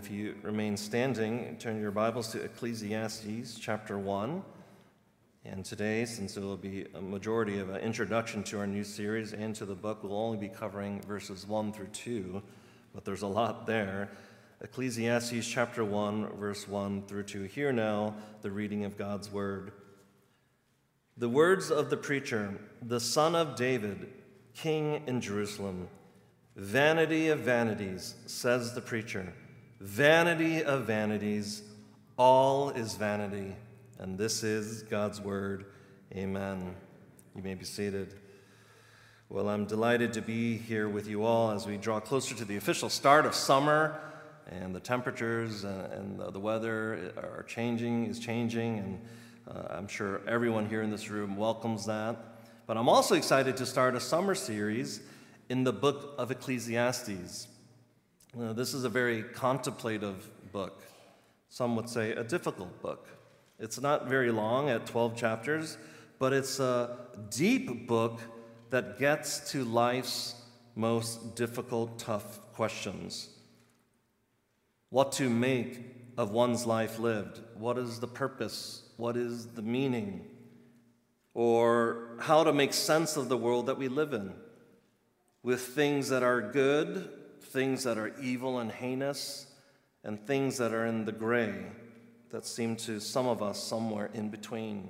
if you remain standing, turn your Bibles to Ecclesiastes chapter 1. And today, since it will be a majority of an introduction to our new series and to the book, we'll only be covering verses 1 through 2, but there's a lot there. Ecclesiastes chapter 1, verse 1 through 2. Hear now the reading of God's word. The words of the preacher, the son of David, king in Jerusalem. Vanity of vanities, says the preacher. Vanity of vanities, all is vanity. And this is God's word. Amen. You may be seated. Well, I'm delighted to be here with you all as we draw closer to the official start of summer, and the temperatures and the weather are changing, is changing, and uh, I'm sure everyone here in this room welcomes that. But I'm also excited to start a summer series in the book of Ecclesiastes. Now, this is a very contemplative book. Some would say a difficult book. It's not very long at 12 chapters, but it's a deep book that gets to life's most difficult, tough questions. What to make of one's life lived? What is the purpose? What is the meaning? Or how to make sense of the world that we live in with things that are good, things that are evil and heinous, and things that are in the gray that seem to some of us somewhere in between.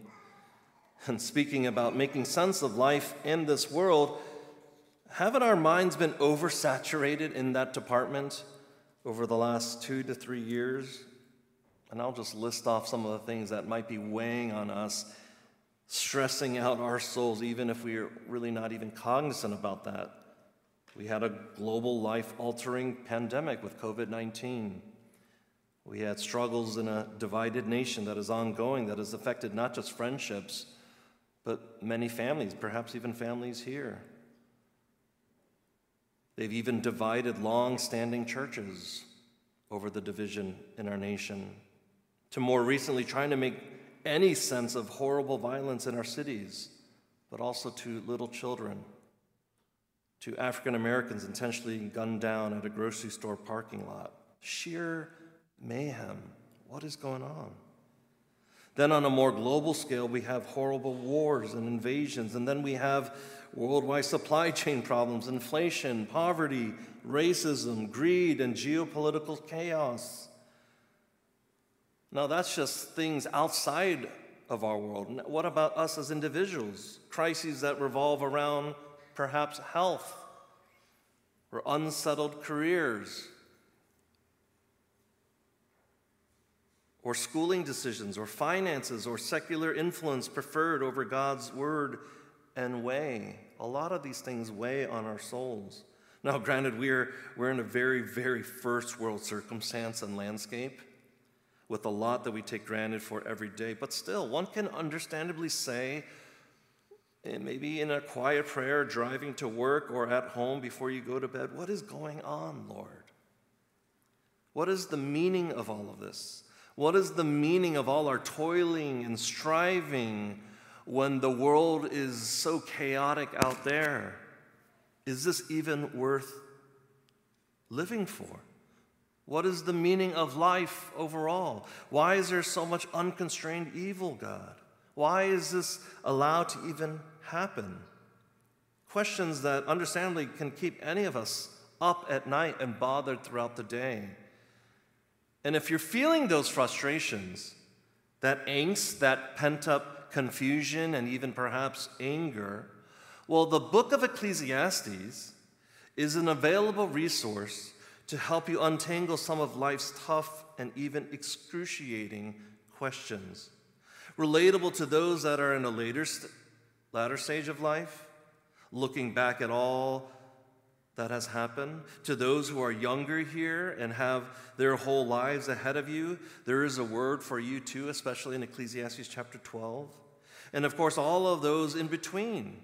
And speaking about making sense of life in this world, haven't our minds been oversaturated in that department over the last two to three years? And I'll just list off some of the things that might be weighing on us, stressing out our souls, even if we're really not even cognizant about that. We had a global life altering pandemic with COVID 19. We had struggles in a divided nation that is ongoing, that has affected not just friendships, but many families, perhaps even families here. They've even divided long standing churches over the division in our nation, to more recently trying to make any sense of horrible violence in our cities, but also to little children to African Americans intentionally gunned down at a grocery store parking lot. Sheer mayhem. What is going on? Then, on a more global scale, we have horrible wars and invasions, and then we have worldwide supply chain problems, inflation, poverty, racism, greed, and geopolitical chaos. Now, that's just things outside of our world. What about us as individuals? Crises that revolve around perhaps health or unsettled careers or schooling decisions or finances or secular influence preferred over God's word and way. A lot of these things weigh on our souls. Now, granted, we're, we're in a very, very first world circumstance and landscape with a lot that we take granted for every day, but still, one can understandably say and maybe in a quiet prayer, driving to work or at home before you go to bed, what is going on, Lord? What is the meaning of all of this? What is the meaning of all our toiling and striving when the world is so chaotic out there? Is this even worth living for? What is the meaning of life overall? Why is there so much unconstrained evil, God? Why is this allowed to even happen? Questions that understandably can keep any of us up at night and bothered throughout the day. And if you're feeling those frustrations, that angst, that pent up confusion, and even perhaps anger, well, the book of Ecclesiastes is an available resource to help you untangle some of life's tough and even excruciating questions. Relatable to those that are in a later st- latter stage of life, looking back at all that has happened. To those who are younger here and have their whole lives ahead of you, there is a word for you too, especially in Ecclesiastes chapter 12. And of course, all of those in between,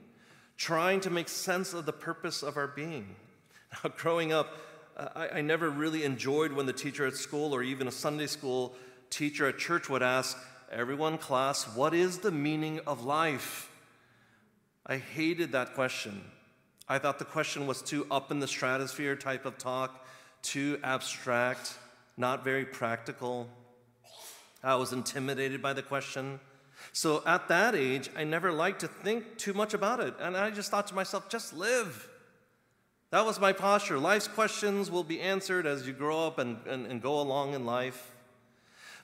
trying to make sense of the purpose of our being. Now, growing up, I, I never really enjoyed when the teacher at school or even a Sunday school teacher at church would ask, Everyone, class, what is the meaning of life? I hated that question. I thought the question was too up in the stratosphere type of talk, too abstract. not very practical. I was intimidated by the question. So at that age, I never liked to think too much about it. And I just thought to myself, just live. That was my posture. Life's questions will be answered as you grow up and, and, and go along in life.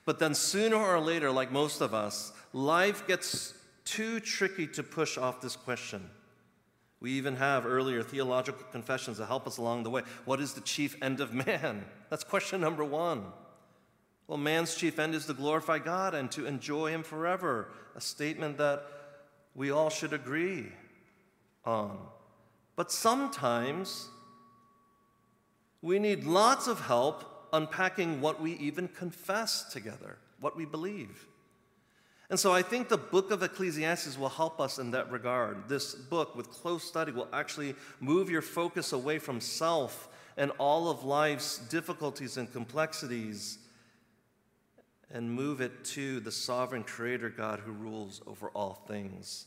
But then sooner or later, like most of us, life gets too tricky to push off this question. We even have earlier theological confessions that help us along the way. What is the chief end of man? That's question number one. Well, man's chief end is to glorify God and to enjoy Him forever, a statement that we all should agree on. But sometimes we need lots of help unpacking what we even confess together, what we believe. And so I think the book of Ecclesiastes will help us in that regard. This book, with close study, will actually move your focus away from self and all of life's difficulties and complexities and move it to the sovereign creator God who rules over all things.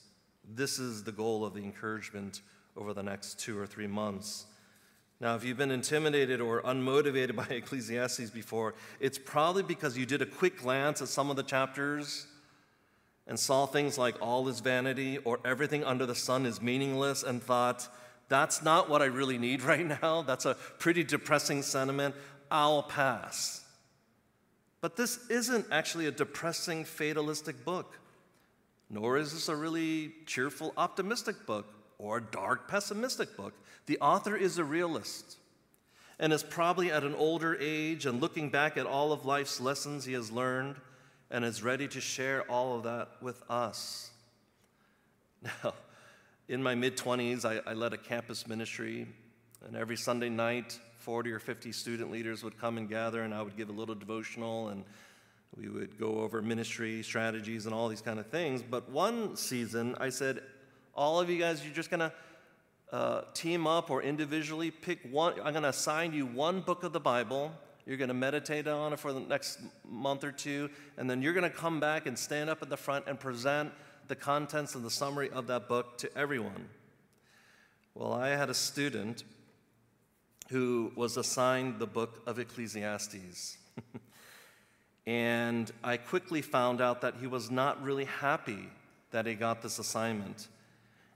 This is the goal of the encouragement over the next two or three months. Now, if you've been intimidated or unmotivated by Ecclesiastes before, it's probably because you did a quick glance at some of the chapters and saw things like all is vanity or everything under the sun is meaningless and thought, that's not what I really need right now. That's a pretty depressing sentiment. I'll pass. But this isn't actually a depressing, fatalistic book, nor is this a really cheerful, optimistic book or a dark, pessimistic book. The author is a realist and is probably at an older age and looking back at all of life's lessons he has learned and is ready to share all of that with us. Now, in my mid 20s, I, I, led a campus ministry, and every Sunday night, 40 or 50 student leaders would come and gather, and I would give a little devotional, and we would go over ministry strategies and all these kind of things. But one season, I said, All of you guys, you're just going to uh, team up or individually pick one. I'm going to assign you one book of the Bible you're going to meditate on it for the next month or two, and then you're going to come back and stand up at the front and present the contents and the summary of that book to everyone. Well, I had a student who was assigned the book of Ecclesiastes. and I quickly found out that he was not really happy that he got this assignment.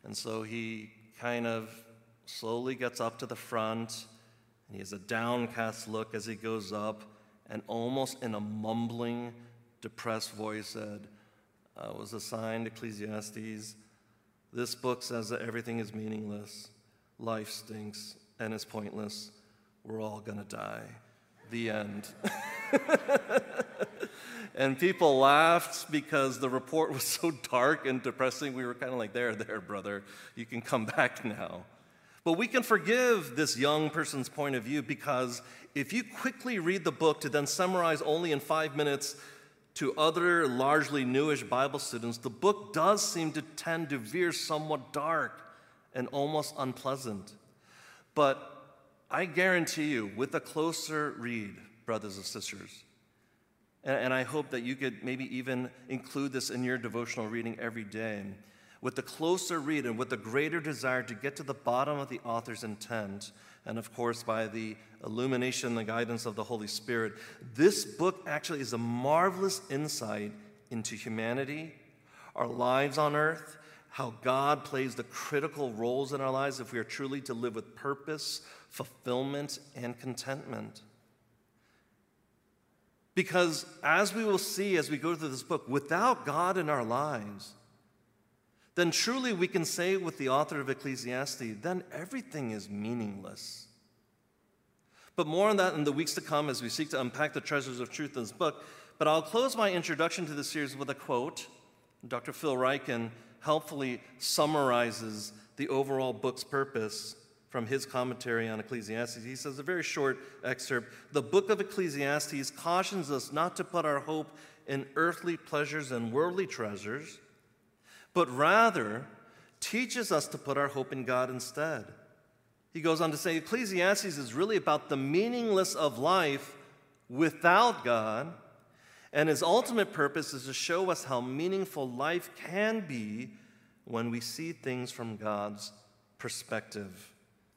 And so he kind of slowly gets up to the front and he has a downcast look as he goes up, and almost in a mumbling, depressed voice said, I was assigned Ecclesiastes. This book says that everything is meaningless, life stinks, and is pointless. We're all to die. The end. and people laughed because the report was so dark and depressing. We were kind of like, there, there, brother, you can come back now. But we can forgive this young person's point of view because if you quickly read the book to then summarize only in five minutes to other largely newish Bible students, the book does seem to tend to veer somewhat dark and almost unpleasant. But I guarantee you, with a closer read, brothers and sisters, and, I hope that you could maybe even include this in your devotional reading every day with the closer read and with the greater desire to get to the bottom of the author's intent, and of course, by the illumination and the guidance of the Holy Spirit, this book actually is a marvelous insight into humanity, our lives on earth, how God plays the critical roles in our lives if we are truly to live with purpose, fulfillment, and contentment. Because as we will see as we go through this book, without God in our lives, then truly we can say with the author of Ecclesiastes, then everything is meaningless. But more on that in the weeks to come as we seek to unpack the treasures of truth in this book. But I'll close my introduction to this series with a quote. Dr. Phil Ryken helpfully summarizes the overall book's purpose from his commentary on Ecclesiastes. He says, a very short excerpt The book of Ecclesiastes cautions us not to put our hope in earthly pleasures and worldly treasures but rather teaches us to put our hope in God instead. He goes on to say Ecclesiastes is really about the meaningless of life without God, and his ultimate purpose is to show us how meaningful life can be when we see things from God's perspective.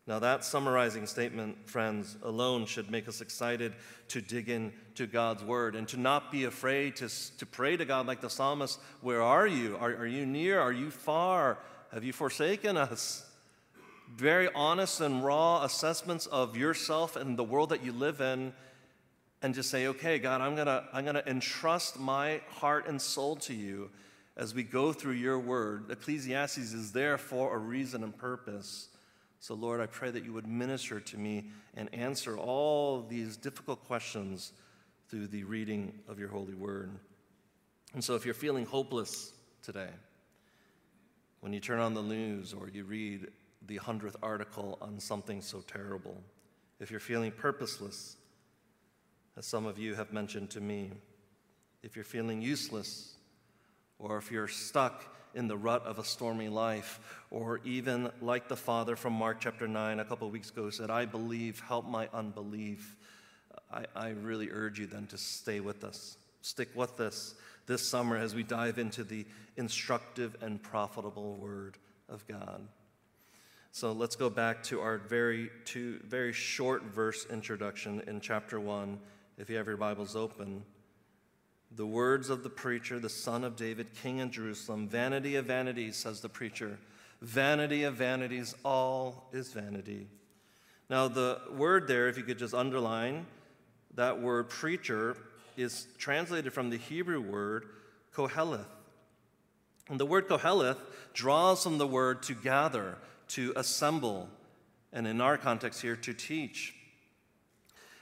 Now, that summarizing statement, friends, alone should make us excited to dig into God's word and to not be afraid to, to pray to God like the psalmist Where are you? Are, are you near? Are you far? Have you forsaken us? Very honest and raw assessments of yourself and the world that you live in, and just say, Okay, God, I'm going to I'm going to entrust my heart and soul to you as we go through your word. Ecclesiastes is there for a reason and purpose. So, Lord, I pray that you would minister to me and answer all these difficult questions through the reading of your holy word. And so, if you're feeling hopeless today, when you turn on the news or you read the hundredth article on something so terrible, if you're feeling purposeless, as some of you have mentioned to me, if you're feeling useless, or if you're stuck in the rut of a stormy life, or even like the Father from Mark chapter 9 a couple weeks ago said, I believe, help my unbelief. I, I really urge you then to stay with us. Stick with us this summer as we dive into the instructive and profitable Word of God. So let's go back to our very, two, very short verse introduction in chapter 1. If you have your Bibles open, the words of the preacher, the son of David, king in Jerusalem Vanity of vanities, says the preacher. Vanity of vanities, all is vanity. Now, the word there, if you could just underline, that word preacher is translated from the Hebrew word koheleth. And the word koheleth draws from the word to gather, to assemble, and in our context here, to teach.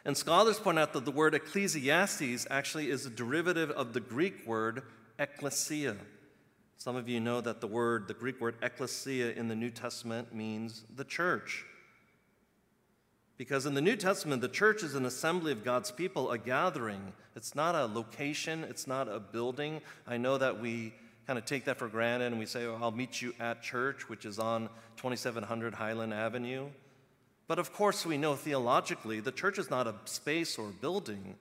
And scholars point out that the word Ecclesiastes actually is a derivative of the Greek word ecclesia. Some of you know that the word, the Greek word ecclesia in the New Testament means the church. Because in the New Testament, the church is an assembly of God's people, a gathering. It's not a location, it's not a building. I know that we kind of take that for granted and we say, oh, I'll meet you at church, which is on 2700 Highland Avenue. But of course, we know theologically the church is not a space or building,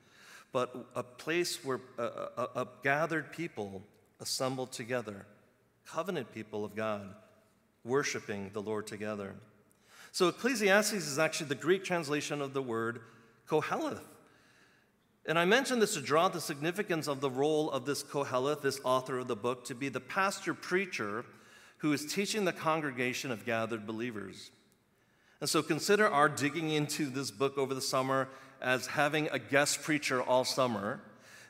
but a place where a, a, a gathered people assembled together, covenant people of God, worshiping the Lord together. So Ecclesiastes is actually the Greek translation of the word Koheleth. And I mention this to draw the significance of the role of this Koheleth, this author of the book, to be the pastor preacher who is teaching the congregation of gathered believers. And so consider our digging into this book over the summer as having a guest preacher all summer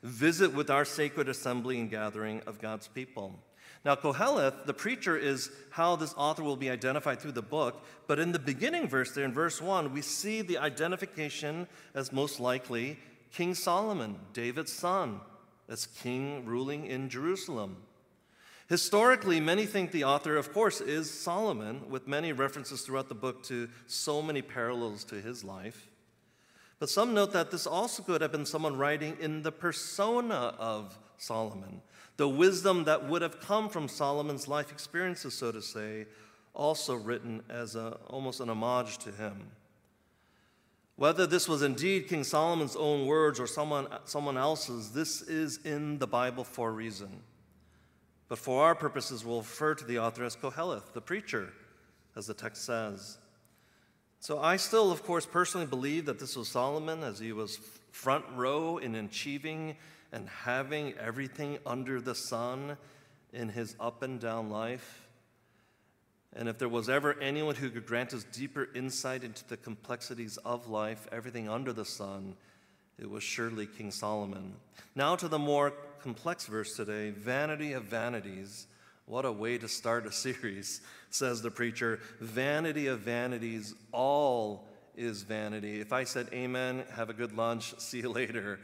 visit with our sacred assembly and gathering of God's people. Now, Koheleth, the preacher, is how this author will be identified through the book. But in the beginning verse, there in verse 1, we see the identification as most likely King Solomon, David's son, as king ruling in Jerusalem. Historically, many think the author, of course, is Solomon, with many references throughout the book to so many parallels to his life. But some note that this also could have been someone writing in the persona of Solomon, the wisdom that would have come from Solomon's life experiences, so to say, also written as a, almost an homage to him. Whether this was indeed King Solomon's own words or someone, someone else's, this is in the Bible for a reason. But for our purposes, we'll refer to the author as Koheleth, the preacher, as the text says. So I still, of course, personally believe that this was Solomon as he was front row in achieving and having everything under the sun in his up and down life. And if there was ever anyone who could grant us deeper insight into the complexities of life, everything under the sun, it was surely King Solomon. Now to the more complex verse today Vanity of vanities. What a way to start a series, says the preacher. Vanity of vanities, all is vanity. If I said amen, have a good lunch, see you later,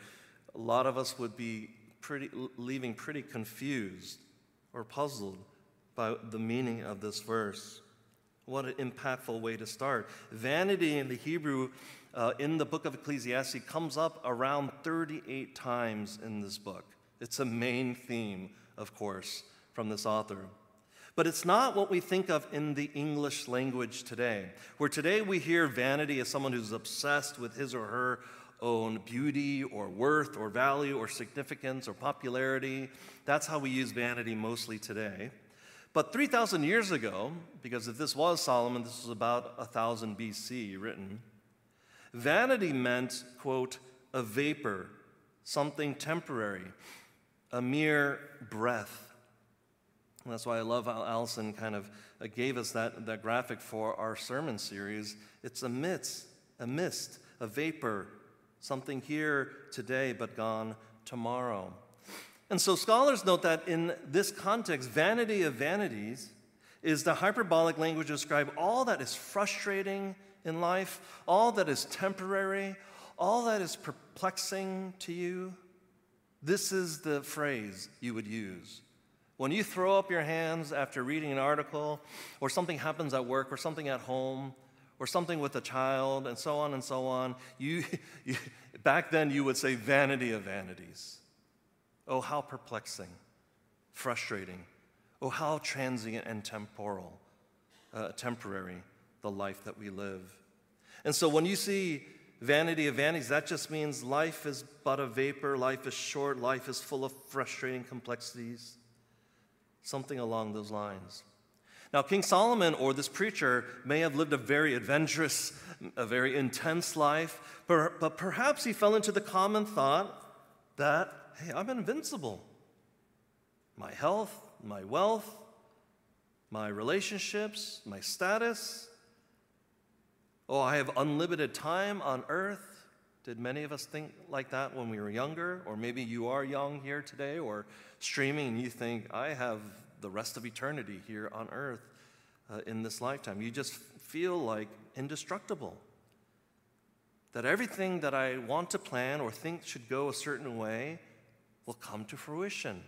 a lot of us would be pretty, leaving pretty confused or puzzled by the meaning of this verse. What an impactful way to start. Vanity in the Hebrew uh, in the book of Ecclesiastes comes up around 38 times in this book. It's a main theme, of course, from this author. But it's not what we think of in the English language today, where today we hear vanity as someone who's obsessed with his or her own beauty or worth or value or significance or popularity. That's how we use vanity mostly today. But 3,000 years ago, because if this was Solomon, this was about 1000 BC written, vanity meant, quote, a vapor, something temporary, a mere breath. And that's why I love how Allison kind of uh, gave us that, that graphic for our sermon series. It's a mist, a mist, a vapor, something here today but gone tomorrow. And so scholars note that in this context, vanity of vanities is the hyperbolic language to describe all that is frustrating in life, all that is temporary, all that is perplexing to you. This is the phrase you would use. When you throw up your hands after reading an article, or something happens at work, or something at home, or something with a child, and so on and so on, you, you back then you would say vanity of vanities. Oh, how perplexing, frustrating. Oh, how transient and temporal, uh, temporary the life that we live. And so when you see vanity of vanities, that just means life is but a vapor, life is short, life is full of frustrating complexities, something along those lines. Now, King Solomon or this preacher may have lived a very adventurous, a very intense life, but perhaps he fell into the common thought that hey, I'm invincible. My health, my wealth, my relationships, my status. Oh, I have unlimited time on earth. Did many of us think like that when we were younger? Or maybe you are young here today or streaming and you think, I have the rest of eternity here on earth uh, in this lifetime. You just feel like indestructible. That everything that I want to plan or think should go a certain way will come to fruition.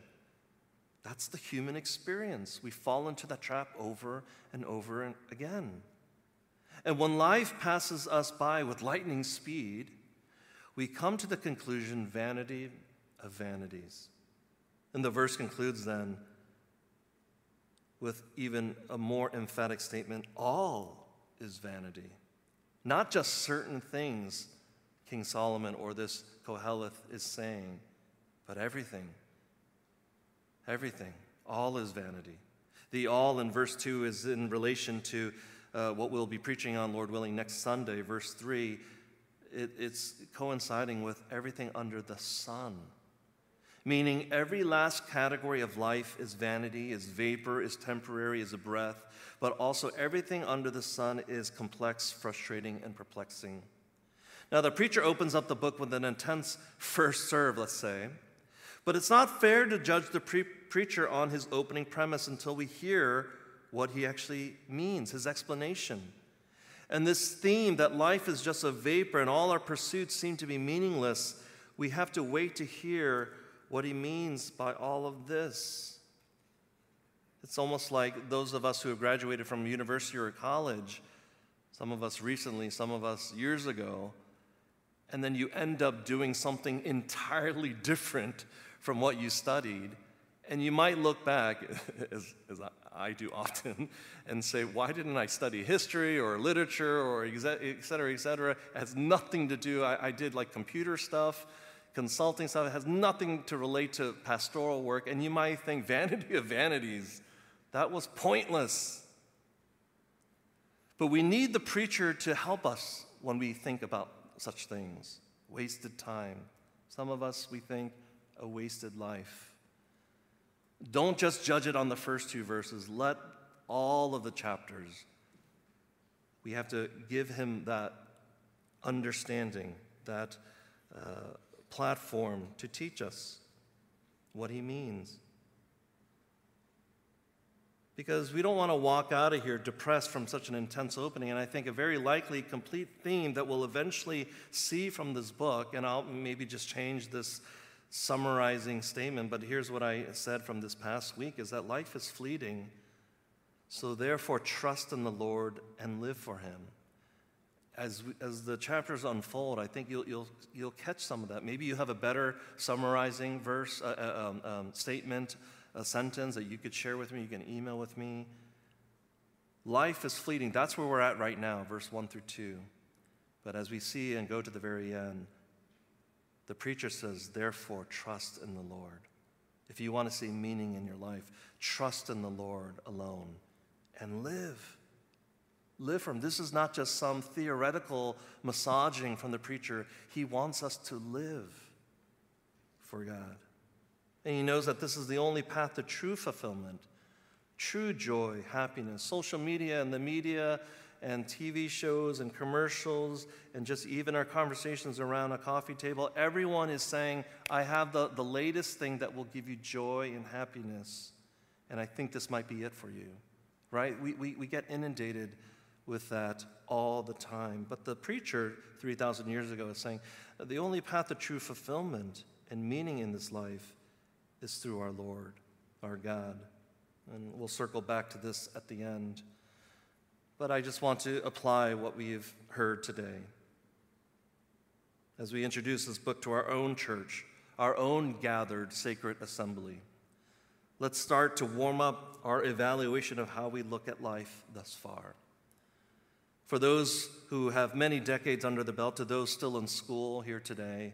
That's the human experience. We fall into that trap over and over and again. And when life passes us by with lightning speed, we come to the conclusion vanity of vanities. And the verse concludes then with even a more emphatic statement all is vanity. Not just certain things, King Solomon or this Koheleth is saying but everything, everything, all is vanity. The all in verse 2 is in relation to uh, what we'll be preaching on, Lord willing, next Sunday. Verse 3, it, it's coinciding with everything under the sun. Meaning, every last category of life is vanity, is vapor, is temporary, is a breath, but also everything under the sun is complex, frustrating, and perplexing. Now, the preacher opens up the book with an intense first serve, let's say. But it's not fair to judge the pre- preacher on his opening premise until we hear what he actually means, his explanation. And this theme that life is just a vapor and all our pursuits seem to be meaningless, we have to wait to hear what he means by all of this. It's almost like those of us who have graduated from university or college, some of us recently, some of us years ago, and then you end up doing something entirely different from what you studied. And you might look back, as, as I do often, and say, why didn't I study history or literature or et cetera, et cetera? It has nothing to do, I, I did like computer stuff, consulting stuff. It has nothing to relate to pastoral work. And you might think, vanity of vanities, that was pointless. But we need the preacher to help us when we think about such things. Wasted time. Some of us, we think, a wasted life. Don't just judge it on the first two verses. Let all of the chapters, we have to give him that understanding, that uh, platform to teach us what he means. Because we don't want to walk out of here depressed from such an intense opening. And I think a very likely complete theme that we'll eventually see from this book, and I'll maybe just change this summarizing statement, but here's what I said from this past week is that life is fleeting. So therefore, trust in the Lord and live for Him. As, as the chapters unfold, I think you'll, you'll, you'll catch some of that. Maybe you have a better summarizing verse, uh, uh, um, um, statement, a sentence that you could share with me. You can email with me. Life is fleeting. That's where we're at right now, verse 1 through 2. But as we see and go to the very end, the preacher says, therefore, trust in the Lord. if you want to see meaning in your life, trust in the Lord alone and live. Live from. This is not just some theoretical massaging from the preacher. He wants us to live for God. And he knows that this is the only path to true fulfillment, true joy, happiness. Social media and the media and TV shows and commercials and just even our conversations around a coffee table, everyone is saying, I have the, the latest thing that will give you joy and happiness. And I think this might be it for you, right? We, we, we get inundated with that all the time. But the preacher 3,000 years ago is saying, the only path to true fulfillment and meaning in this life is through our Lord, our God. And we'll circle back to this at the end. But I just want to apply what we've heard today. As we introduce this book to our own church, our own gathered sacred assembly, let's start to warm up our evaluation of how we look at life thus far. For those who have many decades under the belt, to those still in school here today,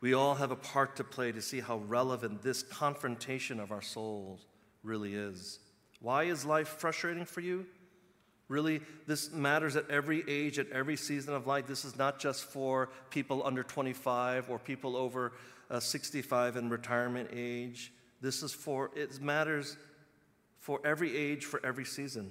we all have a part to play to see how relevant this confrontation of our souls really is. Why is life frustrating for you? Really, this matters at every age, at every season of life. This is not just for people under 25 or people over uh, 65 in retirement age. This is for, it matters for every age, for every season.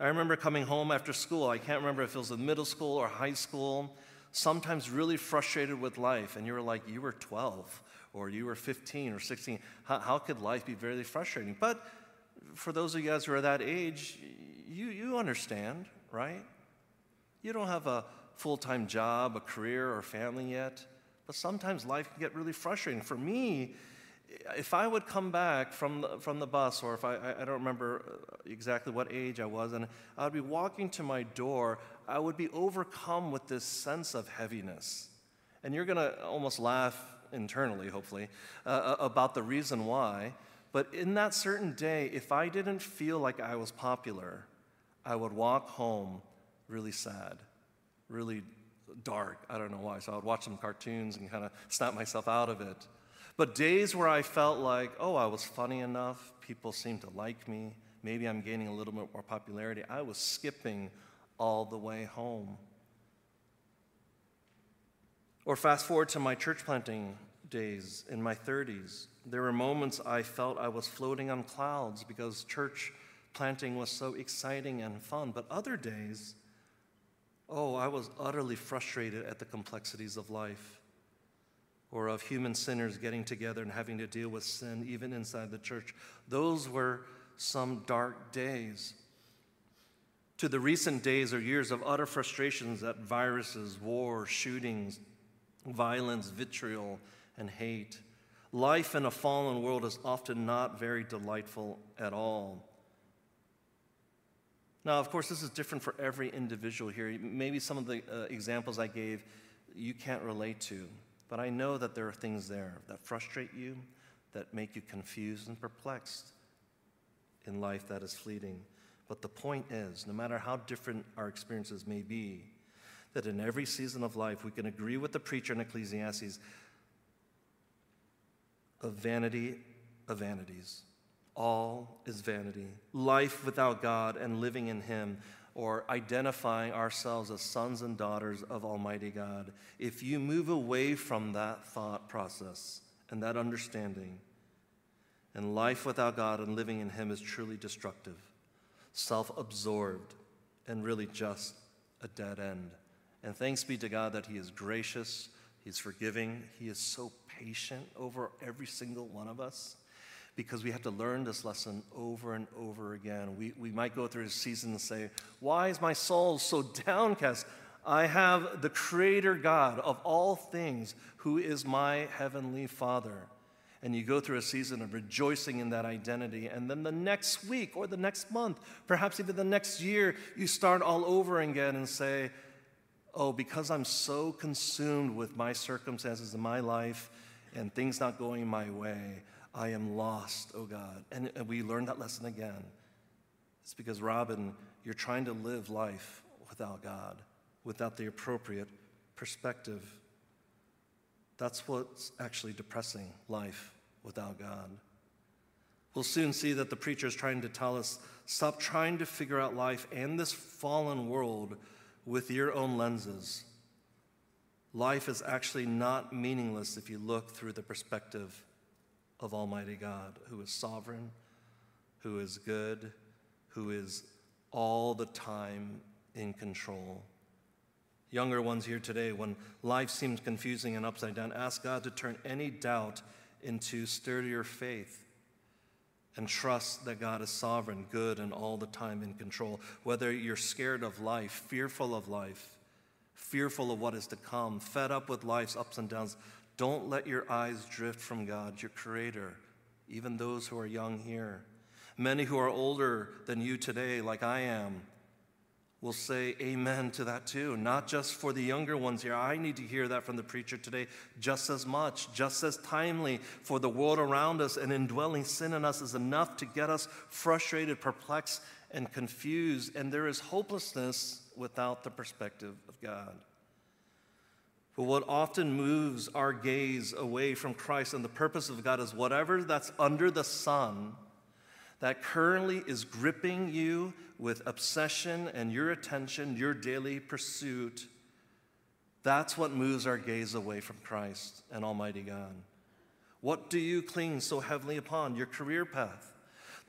I remember coming home after school. I can't remember if it was in middle school or high school, sometimes really frustrated with life. And you were like, you were 12 or you were 15 or 16. How, how could life be very frustrating? But for those of you guys who are that age, you, you understand, right? You don't have a full time job, a career, or family yet, but sometimes life can get really frustrating. For me, if I would come back from the, from the bus, or if I, I don't remember uh, exactly what age I was, and I would be walking to my door, I would be overcome with this sense of heaviness. And you're going to almost laugh internally, hopefully, uh, uh, about the reason why. But in that certain day, if I didn't feel like I was popular, I would walk home really sad, really dark. I don't know why. So I would watch some cartoons and kind of snap myself out of it. But days where I felt like, oh, I was funny enough, people seemed to like me, maybe I'm gaining a little bit more popularity, I was skipping all the way home. Or fast forward to my church planting days in my 30s. There were moments I felt I was floating on clouds because church planting was so exciting and fun. But other days, oh, I was utterly frustrated at the complexities of life or of human sinners getting together and having to deal with sin even inside the church. Those were some dark days. To the recent days or years of utter frustrations at viruses, war, shootings, violence, vitriol, and hate. Life in a fallen world is often not very delightful at all. Now, of course, this is different for every individual here. Maybe some of the uh, examples I gave you can't relate to, but I know that there are things there that frustrate you, that make you confused and perplexed in life that is fleeting. But the point is, no matter how different our experiences may be, that in every season of life we can agree with the preacher in Ecclesiastes of vanity of vanities all is vanity. Life without God and living in Him, or identifying ourselves as sons and daughters of Almighty God, if you move away from that thought process and that understanding, and life without God and living in Him is truly destructive, self absorbed, and really just a dead end. And thanks be to God that He is gracious, He's forgiving, He is so patient over every single one of us because we have to learn this lesson over and over again. We, we might go through a season and say, Why is my soul so downcast? I have the Creator God of all things who is my heavenly Father. And you go through a season of rejoicing in that identity. And then the next week or the next month, perhaps even the next year, you start all over again and say, Oh, because I'm so consumed with my circumstances in my life and things not going my way, I am lost, oh God. And, we learn that lesson again. It's because, Robin, you're trying to live life without God, without the appropriate perspective. That's what's actually depressing life without God. We'll soon see that the preacher is trying to tell us stop trying to figure out life and this fallen world with your own lenses. Life is actually not meaningless if you look through the perspective of Almighty God, who is sovereign, who is good, who is all the time in control. Younger ones here today, when life seems confusing and upside down, ask God to turn any doubt into sturdier faith and trust that God is sovereign, good, and all the time in control. Whether you're scared of life, fearful of life, fearful of what is to come, fed up with life's ups and downs, don't let your eyes drift from God, your Creator, even those who are young here. Many who are older than you today, like I am, will say amen to that too. Not just for the younger ones here. I need to hear that from the preacher today just as much, just as timely. For the world around us and indwelling sin in us is enough to get us frustrated, perplexed, and confused. And there is hopelessness without the perspective of God. But what often moves our gaze away from Christ and the purpose of God is whatever that's under the sun that currently is gripping you with obsession and your attention, your daily pursuit, that's what moves our gaze away from Christ and Almighty God. What do you cling so heavily upon? Your career path.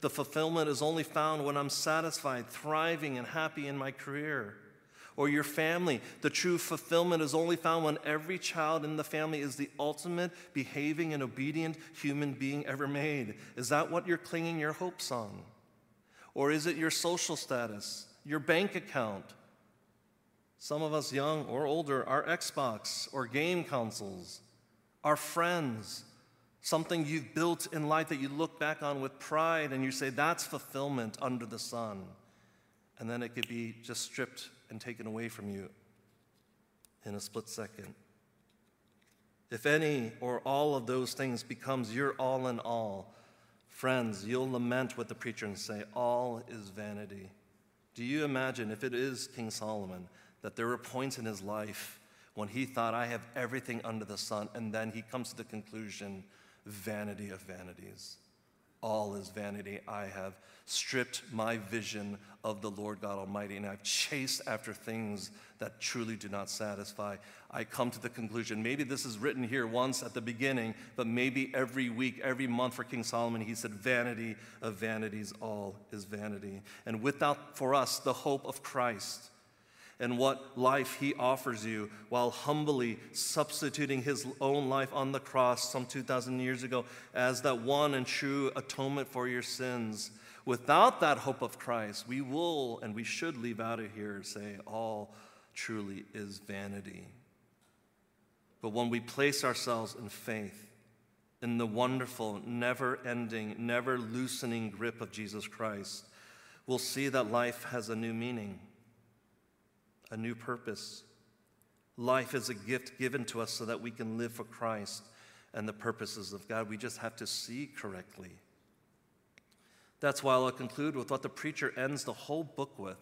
The fulfillment is only found when I'm satisfied, thriving, and happy in my career or your family. The true fulfillment is only found when every child in the family is the ultimate behaving and obedient human being ever made. Is that what you're clinging your hopes on? Or is it your social status, your bank account? Some of us, young or older, our Xbox or game consoles, our friends, something you've built in life that you look back on with pride and you say, that's fulfillment under the sun. And then it could be just stripped and taken away from you in a split second. If any or all of those things becomes your all in all, friends, you'll lament with the preacher and say, All is vanity. Do you imagine if it is King Solomon that there were points in his life when he thought, I have everything under the sun, and then he comes to the conclusion, vanity of vanities? All is vanity. I have stripped my vision of the Lord God Almighty, and I've chased after things that truly do not satisfy. I come to the conclusion maybe this is written here once at the beginning, but maybe every week, every month for King Solomon, he said, Vanity of vanities, all is vanity. And without for us the hope of Christ, and what life he offers you while humbly substituting his own life on the cross some 2,000 years ago as that one and true atonement for your sins. Without that hope of Christ, we will and we should leave out of here and say, all truly is vanity. But when we place ourselves in faith, in the wonderful, never ending, never loosening grip of Jesus Christ, we'll see that life has a new meaning a new purpose. Life is a gift given to us so that we can live for Christ and the purposes of God. We just have to see correctly. That's why I'll conclude with what the preacher ends the whole book with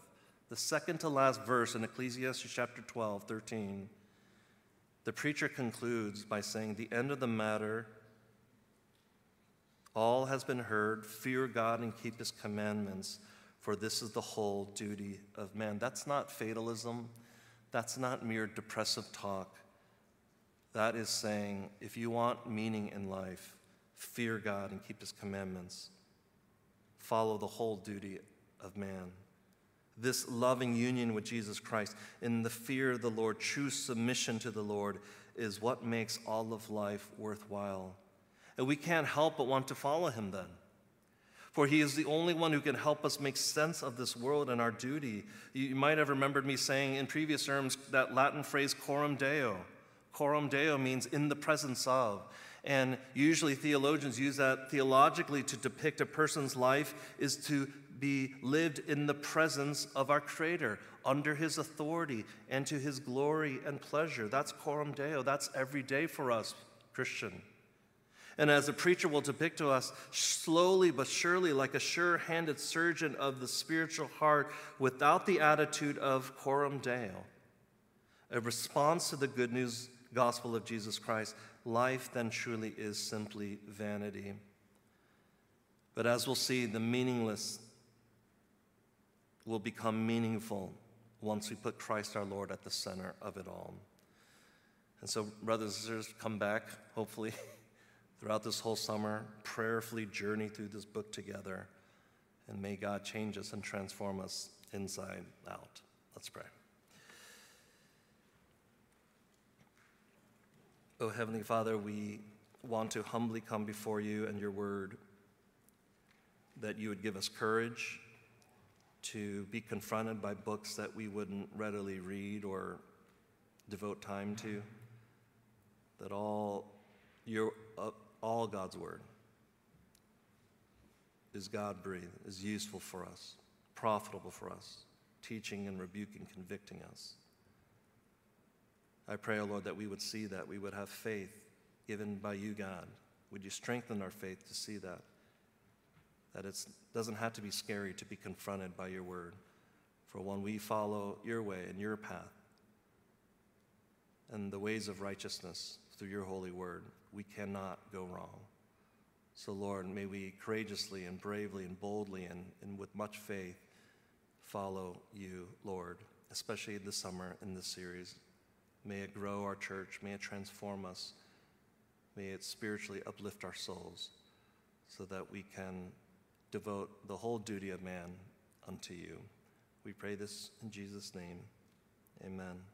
the second to last verse in Ecclesiastes chapter 12, 13. The preacher concludes by saying, The end of the matter, all has been heard. Fear God and keep his commandments for this is the whole duty of man. That's not fatalism. That's not mere depressive talk. That is saying, if you want meaning in life, fear God and keep his commandments. Follow the whole duty of man. This loving union with Jesus Christ in the fear of the Lord, true submission to the Lord, is what makes all of life worthwhile. And we can't help but want to follow him then for he is the only one who can help us make sense of this world and our duty. You might have remembered me saying in previous terms that Latin phrase coram deo. Coram deo means in the presence of. And usually theologians use that theologically to depict a person's life is to be lived in the presence of our Creator, under His authority, and to His glory and pleasure. That's coram deo. That's every day for us, Christian. And as the preacher will depict to us, slowly but surely, like a sure handed surgeon of the spiritual heart, without the attitude of coram deo, a response to the good news gospel of Jesus Christ, life then truly is simply vanity. But as we'll see, the meaningless will become meaningful once we put Christ our Lord at the center of it all. And so, brothers and sisters, come back, hopefully, throughout this whole summer, prayerfully journey through this book together, and may God change us and transform us inside out. Let's pray. Oh, Heavenly Father, we want to humbly come before you and your word that you would give us courage to be confronted by books that we wouldn't readily read or devote time to that all your uh, all God's word is God breathed, is useful for us, profitable for us, teaching and rebuking, convicting us. I pray, O oh Lord, that we would see that, we would have faith given by you, God. Would you strengthen our faith to see that? That it doesn't have to be scary to be confronted by your word. For when we follow your way and your path and the ways of righteousness, through your holy word, we cannot go wrong. So, Lord, may we courageously and bravely and boldly and, and with much faith follow you, Lord, especially this summer in this series. May it grow our church. May it transform us. May it spiritually uplift our souls so that we can devote the whole duty of man unto you. We pray this in Jesus' name. Amen.